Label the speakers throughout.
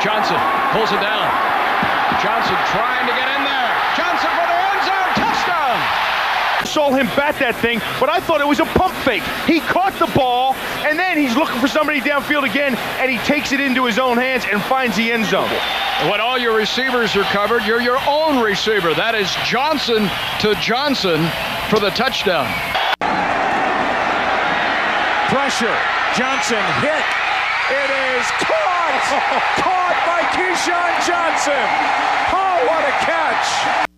Speaker 1: Johnson pulls it down. Johnson trying to get in there. Johnson for the end zone. Touchdown.
Speaker 2: Saw him bat that thing, but I thought it was a pump fake. He caught the ball, and then he's looking for somebody downfield again, and he takes it into his own hands and finds the end zone.
Speaker 1: When all your receivers are covered, you're your own receiver. That is Johnson to Johnson for the touchdown.
Speaker 3: Pressure. Johnson hit. It is caught. caught by Keyshawn Johnson. Oh, what a catch.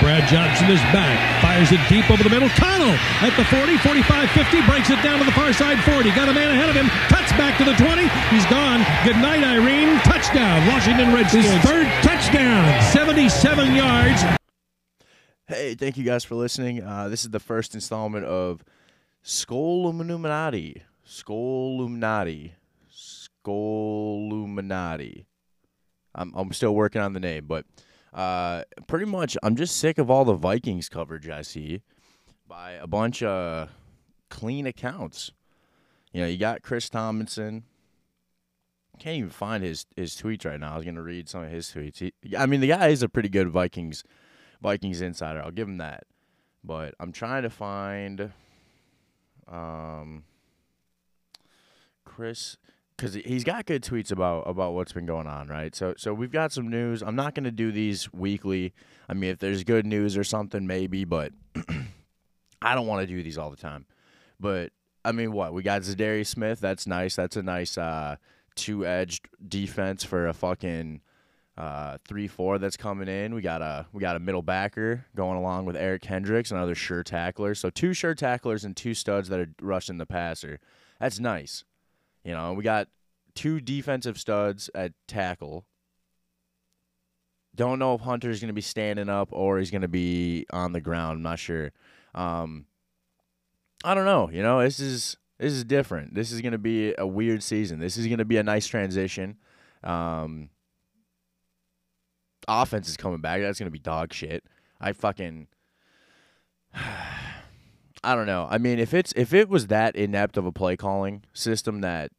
Speaker 4: Brad Johnson is back. Fires it deep over the middle. Connell at the 40, 45, 50. Breaks it down to the far side 40. Got a man ahead of him. Cuts back to the 20. He's gone. Good night, Irene. Touchdown. Washington Redskins. His third touchdown. 77 yards.
Speaker 5: Hey, thank you guys for listening. Uh, this is the first installment of Skoluminati. Skoluminati. Skoluminati. I'm, I'm still working on the name, but uh, pretty much I'm just sick of all the Vikings coverage I see by a bunch of clean accounts. You know, you got Chris Tomlinson. Can't even find his, his tweets right now. I was gonna read some of his tweets. He, I mean, the guy is a pretty good Vikings Vikings insider. I'll give him that. But I'm trying to find um Chris because he's got good tweets about about what's been going on, right? So so we've got some news. I'm not going to do these weekly. I mean, if there's good news or something, maybe, but I don't want to do these all the time. But I mean, what we got Za'Darius Smith. That's nice. That's a nice uh, two edged defense for a fucking uh, three four that's coming in. We got a we got a middle backer going along with Eric Kendricks, another sure tackler. So two sure tacklers and two studs that are rushing the passer. That's nice. You know, we got two defensive studs at tackle. Don't know if Hunter's going to be standing up or he's going to be on the ground. I'm not sure. Um, I don't know. You know, this is this is different. This is going to be a weird season. This is going to be a nice transition. Um, offense is coming back. That's going to be dog shit. I fucking I don't know. I mean, if it's if it was that inept of a play calling system that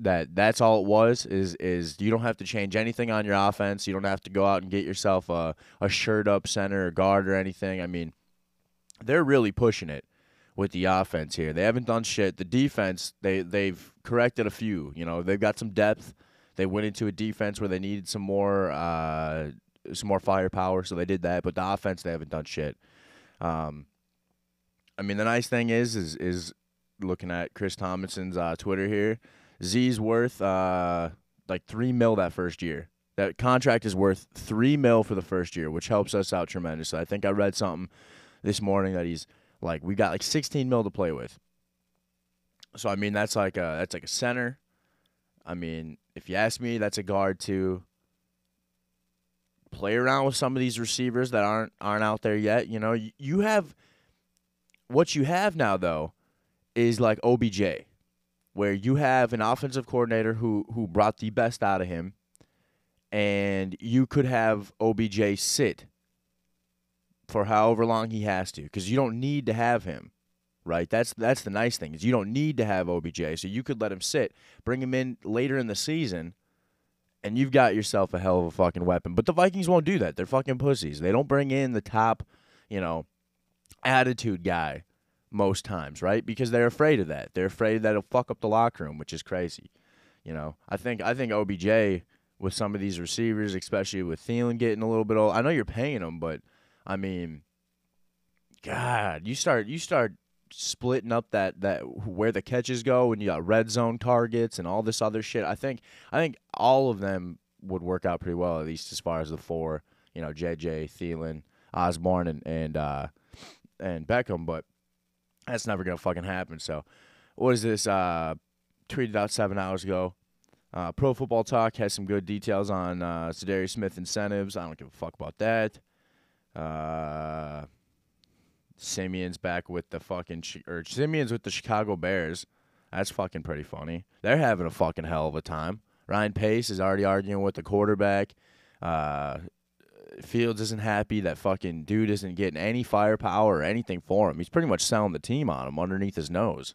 Speaker 5: that that's all it was is is you don't have to change anything on your offense. You don't have to go out and get yourself a a shirt up center or guard or anything. I mean, they're really pushing it with the offense here. They haven't done shit. The defense, they they've corrected a few. You know, they've got some depth. They went into a defense where they needed some more uh, some more firepower, so they did that. But the offense, they haven't done shit. Um, I mean, the nice thing is, is is looking at Chris Tomlinson's uh, Twitter here. Z's worth uh, like three mil that first year. That contract is worth three mil for the first year, which helps us out tremendously. I think I read something this morning that he's like we got like 16 mil to play with. So I mean that's like a that's like a center. I mean, if you ask me, that's a guard too. Play around with some of these receivers that aren't aren't out there yet. You know, you, you have what you have now though is like OBJ where you have an offensive coordinator who who brought the best out of him, and you could have OBJ sit for however long he has to, because you don't need to have him, right? That's that's the nice thing is you don't need to have OBJ, so you could let him sit, bring him in later in the season, and you've got yourself a hell of a fucking weapon. But the Vikings won't do that. They're fucking pussies. They don't bring in the top, you know, attitude guy most times, right? Because they're afraid of that. They're afraid that it'll fuck up the locker room, which is crazy. You know, I think I think OBJ with some of these receivers, especially with Thielen getting a little bit old. I know you're paying them, but I mean, God, you start you start splitting up that that where the catches go, and you got red zone targets and all this other shit. I think I think all of them would work out pretty well, at least as far as the four. You know, JJ, Thielen, Osborne, and and uh, and Beckham, but that's never gonna fucking happen. So, what is this? Uh, tweeted out seven hours ago. Uh, Pro Football Talk has some good details on uh, Smith incentives. I don't give a fuck about that. Uh, Simeon's back with the fucking or Simeon's with the Chicago Bears. That's fucking pretty funny. They're having a fucking hell of a time. Ryan Pace is already arguing with the quarterback. Uh, Fields isn't happy that fucking dude isn't getting any firepower or anything for him. He's pretty much selling the team on him underneath his nose.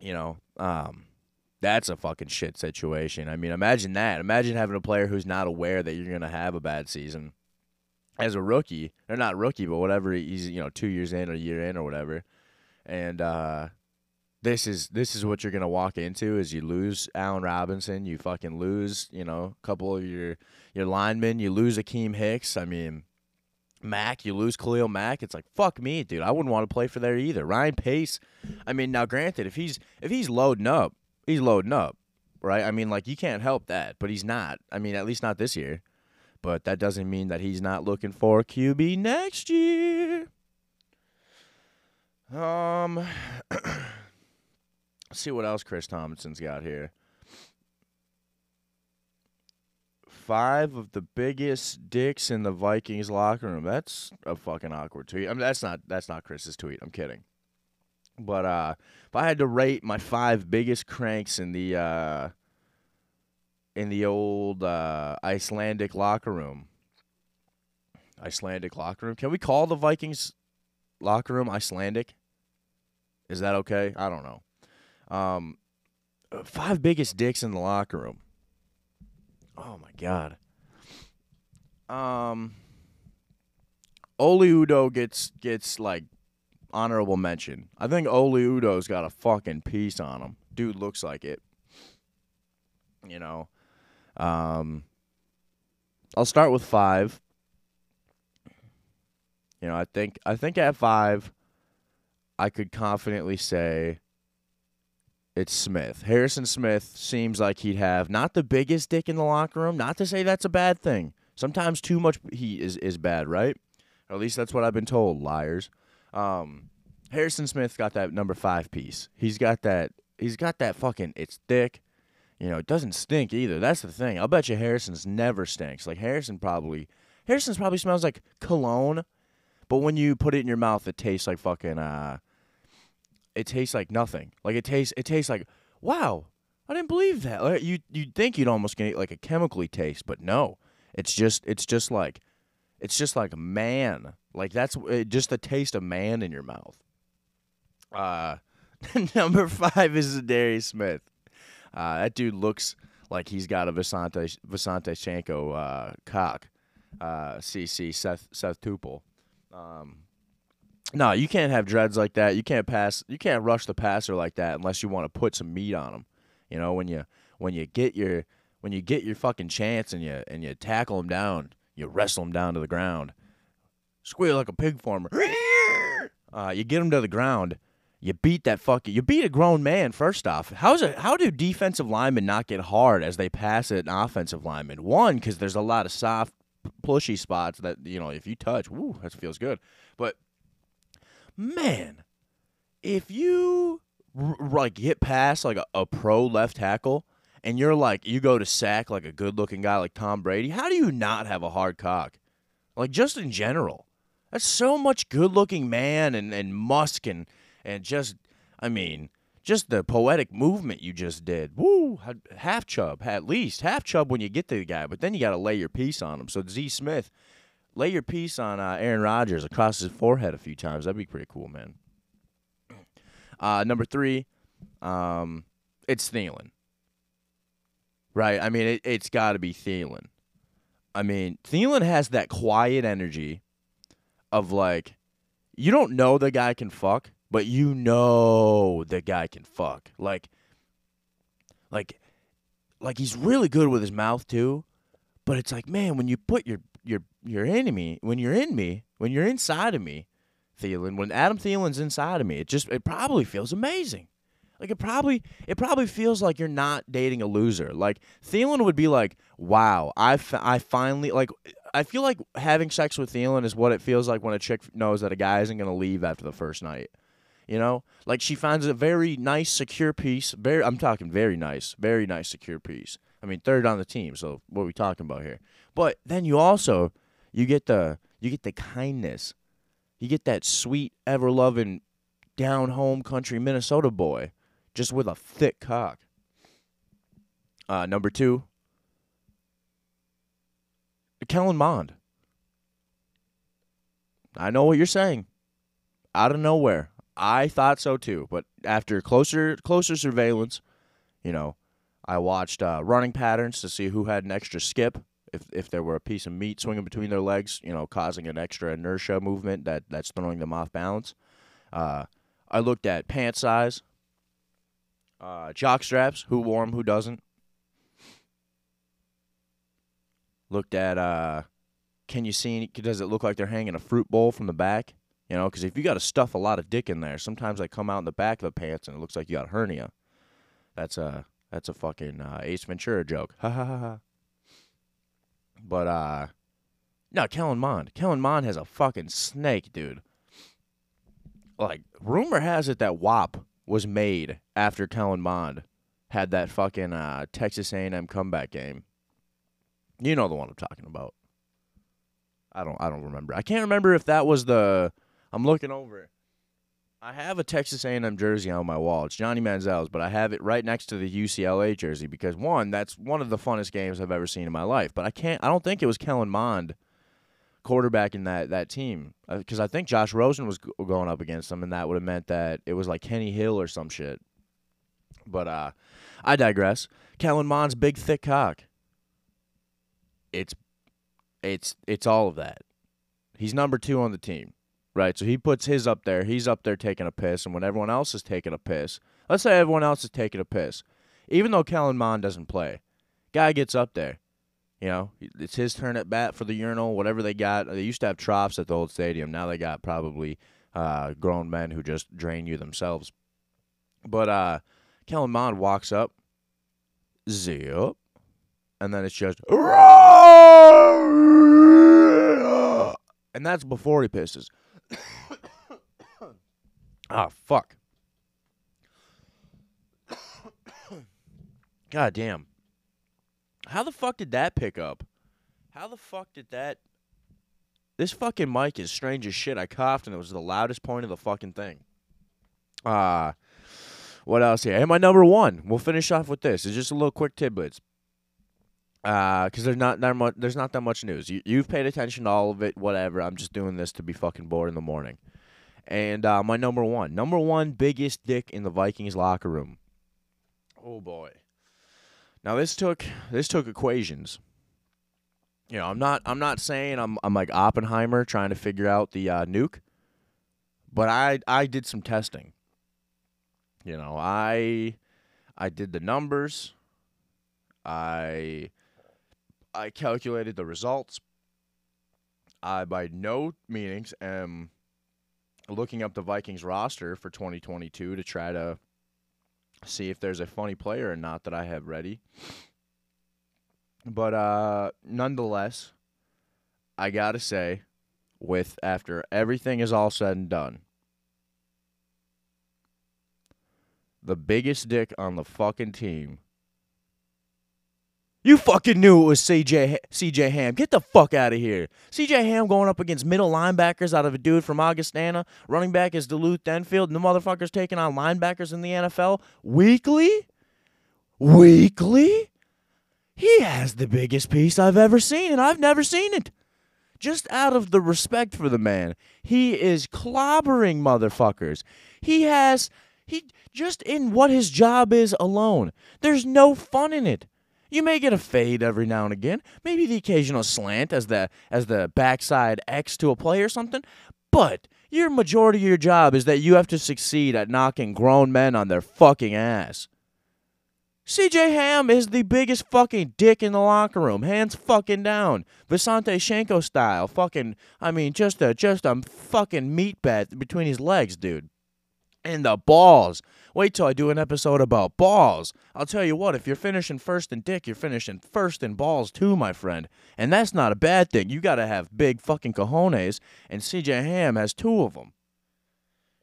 Speaker 5: You know, um, That's a fucking shit situation. I mean, imagine that. Imagine having a player who's not aware that you're gonna have a bad season as a rookie, They're not rookie, but whatever. He's you know two years in or a year in or whatever, and uh, this is this is what you're gonna walk into is you lose Allen Robinson, you fucking lose you know a couple of your your linemen, you lose Akiem Hicks. I mean. Mack, you lose Khalil Mack. It's like fuck me, dude. I wouldn't want to play for there either. Ryan Pace. I mean, now granted, if he's if he's loading up, he's loading up, right? I mean, like you can't help that, but he's not. I mean, at least not this year. But that doesn't mean that he's not looking for QB next year. Um, let's see what else Chris Thompson's got here. Five of the biggest dicks in the Vikings locker room. That's a fucking awkward tweet. I mean, that's not that's not Chris's tweet. I'm kidding. But uh, if I had to rate my five biggest cranks in the uh, in the old uh, Icelandic locker room, Icelandic locker room. Can we call the Vikings locker room Icelandic? Is that okay? I don't know. Um, five biggest dicks in the locker room. Oh my god. Um, Oli Udoh gets gets like honorable mention. I think Oli Udoh's got a fucking piece on him. Dude looks like it. You know. Um I'll start with 5. You know, I think I think at 5 I could confidently say it's Smith. Harrison Smith seems like he'd have not the biggest dick in the locker room, not to say that's a bad thing. Sometimes too much heat is is bad, right? Or at least that's what I've been told, liars. Um, Harrison Smith got that number five piece. He's got that. He's got that fucking. It's thick. You know, it doesn't stink either. That's the thing. I'll bet you Harrison's never stinks. Like Harrison probably. Harrison's probably smells like cologne, but when you put it in your mouth, it tastes like fucking. Uh, it tastes like nothing. Like it tastes. It tastes like wow. I didn't believe that. Like, you you'd think you'd almost get like a chemically taste, but no. It's just. It's just like. It's just like man. Like that's uh, just the taste of man in your mouth. Uh, number five is Darius Smith. Uh, that dude looks like he's got a Visanthe Visanthe Shiancoe uh, cock. Uh, CC Seth Seth Tuple. Um, no, you can't have dreads like that. You can't pass. You can't rush the passer like that unless you want to put some meat on him. You know when you when you get your when you get your fucking chance and you and you tackle him down, you wrestle him down to the ground squeal like a pig farmer. Uh, you get him to the ground. You beat that fucking. You beat a grown man. First off, how's it? How do defensive linemen not get hard as they pass at an offensive lineman? One, because there's a lot of soft, plushy spots that you know if you touch, woo, that feels good. But man, if you like get past like a, a pro left tackle and you're like you go to sack like a good looking guy like Tom Brady, how do you not have a hard cock? Like just in general. That's so much good looking man and, and musk and, and just, I mean, just the poetic movement you just did. Woo! Half chub, at least. Half chub when you get to the guy, but then you got to lay your piece on him. So, Z Smith, lay your piece on uh, Aaron Rodgers across his forehead a few times. That'd be pretty cool, man. Uh, number three, um, it's Thielen. Right? I mean, it, it's got to be Thielen. I mean, Thielen has that quiet energy of like you don't know the guy can fuck, but you know the guy can fuck. Like like like he's really good with his mouth too. But it's like, man, when you put your your enemy, when you're in me, when you're inside of me, Thielen, when Adam Thielen's inside of me, it just it probably feels amazing. Like it probably it probably feels like you're not dating a loser. Like Thielen would be like, "Wow, I, I finally like I feel like having sex with Thielen is what it feels like when a chick knows that a guy isn't going to leave after the first night. You know, like she finds a very nice, secure piece. Very, I'm talking very nice, very nice, secure piece. I mean, third on the team. So what are we talking about here? But then you also you get the you get the kindness, you get that sweet, ever loving, down home country Minnesota boy, just with a thick cock. Uh, number two, Kellen Mond. I know what you're saying. Out of nowhere. I thought so too, but after closer closer surveillance, You know, I watched uh, running patterns to see who had an extra skip. If if there were a piece of meat swinging between their legs, you know, causing an extra inertia movement that that's throwing them off balance. Uh, I looked at pant size, uh, jock straps, who wore 'em, who doesn't. Looked at uh, can you see? Any, does it look like they're hanging a fruit bowl from the back? You know, because if you got to stuff a lot of dick in there, sometimes they come out in the back of the pants and it looks like you got hernia. That's a that's a fucking uh, Ace Ventura joke. Ha ha ha ha. But uh, no, Kellen Mond. Kellen Mond has a fucking snake, dude. Like rumor has it that WAP was made after Kellen Mond had that fucking uh, Texas A&M comeback game. You know the one I'm talking about. I don't I don't remember. I can't remember if that was the I'm looking over. I have a Texas A&M jersey on my wall. It's Johnny Manziel's, but I have it right next to the UCLA jersey because one, that's one of the funnest games I've ever seen in my life. But I can't. I don't think it was Kellen Mond quarterbacking that that team because I think Josh Rosen was going up against them, and that would have meant that it was like Kenny Hill or some shit. But uh, I digress. Kellen Mond's big thick cock. It's it's it's all of that. He's number two on the team. Right, so he puts his up there. He's up there taking a piss, and when everyone else is taking a piss, let's say everyone else is taking a piss, even though Kellen Mond doesn't play, guy gets up there. You know, it's his turn at bat for the urinal, whatever they got. They used to have troughs at the old stadium. Now they got probably uh, grown men who just drain you themselves. But uh, Kellen Mond walks up, zip, and then it's just, and that's before he pisses. Ah, fuck. God damn. How the fuck did that pick up? How the fuck did that? This fucking mic is strange as shit. I coughed and it was the loudest point of the fucking thing. Uh what else here? Hey, my number one. We'll finish off with this. It's just a little quick tidbits. Uh, because there's not that much. There's not that much news. You, you've paid attention to all of it. Whatever. I'm just doing this to be fucking bored in the morning. And uh, my number one, number one biggest dick in the Vikings locker room. Oh boy. Now this took this took equations. You know, I'm not I'm not saying I'm I'm like Oppenheimer trying to figure out the uh, nuke, but I I did some testing. You know, I I did the numbers. I I calculated the results. I by no means am looking up the Vikings roster for 2022 to try to see if there's a funny player or not that I have ready. But uh, nonetheless, I gotta say, with after everything is all said and done, the biggest dick on the fucking team. You fucking knew it was CJ CJ Ham. Get the fuck out of here. CJ Ham going up against middle linebackers out of a dude from Augustana. Running back is Duluth Denfeld. And the motherfucker's taking on linebackers in the NFL weekly. Weekly? He has the biggest piece I've ever seen, and I've never seen it. Just out of the respect for the man, he is clobbering motherfuckers. He has he just in what his job is alone. There's no fun in it. You may get a fade every now and again, maybe the occasional slant as the as the backside X to a play or something, but your majority of your job is that you have to succeed at knocking grown men on their fucking ass. CJ Ham is the biggest fucking dick in the locker room, hands fucking down, Visanthe Shiancoe style, fucking. I mean, just a just a fucking meat bat between his legs, dude. And the balls. Wait till I do an episode about balls. I'll tell you what, if you're finishing first in dick, you're finishing first in balls too, my friend. And that's not a bad thing. You gotta have big fucking cojones, and CJ Ham has two of them.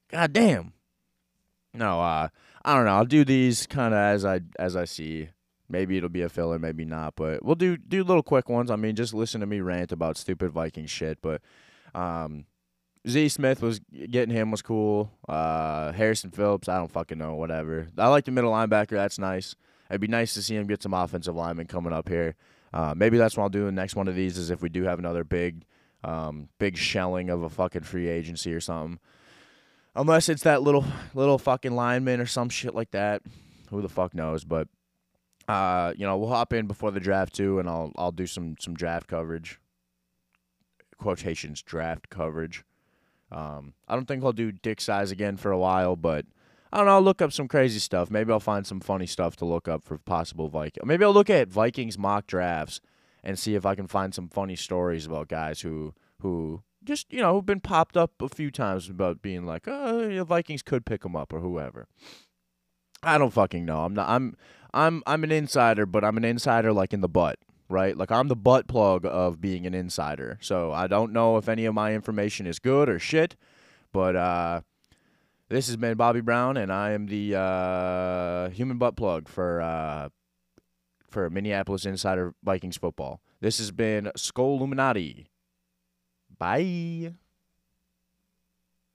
Speaker 5: God damn. No, uh, I don't know. I'll do these kind of as I as I see. Maybe it'll be a filler, maybe not. But we'll do do little quick ones. I mean, just listen to me rant about stupid Viking shit. But um, Z Smith was getting him was cool. Uh, Harrison Phillips, I don't fucking know. Whatever. I like the middle linebacker. That's nice. It'd be nice to see him get some offensive linemen coming up here. Uh, maybe that's what I'll do in the next one of these is if we do have another big, um, big shelling of a fucking free agency or something. Unless it's that little little fucking lineman or some shit like that. who the fuck knows? But uh, you know, we'll hop in before the draft too, and I'll I'll do some some draft coverage. Quotations draft coverage. Um, I don't think I'll do dick size again for a while, but I don't know. I'll look up some crazy stuff. Maybe I'll find some funny stuff to look up for possible Viking. Maybe I'll look at Vikings mock drafts and see if I can find some funny stories about guys who who just you know who've been popped up a few times about being like, oh, the Vikings could pick them up or whoever. I don't fucking know. I'm not. I'm I'm I'm an insider, but I'm an insider like in the butt, right? Like I'm the butt plug of being an insider. So I don't know if any of my information is good or shit, but uh, this has been Bobby Brown, and I am the uh, human butt plug for uh, for Minneapolis Insider Vikings football. This has been Skull Illuminati. Bye.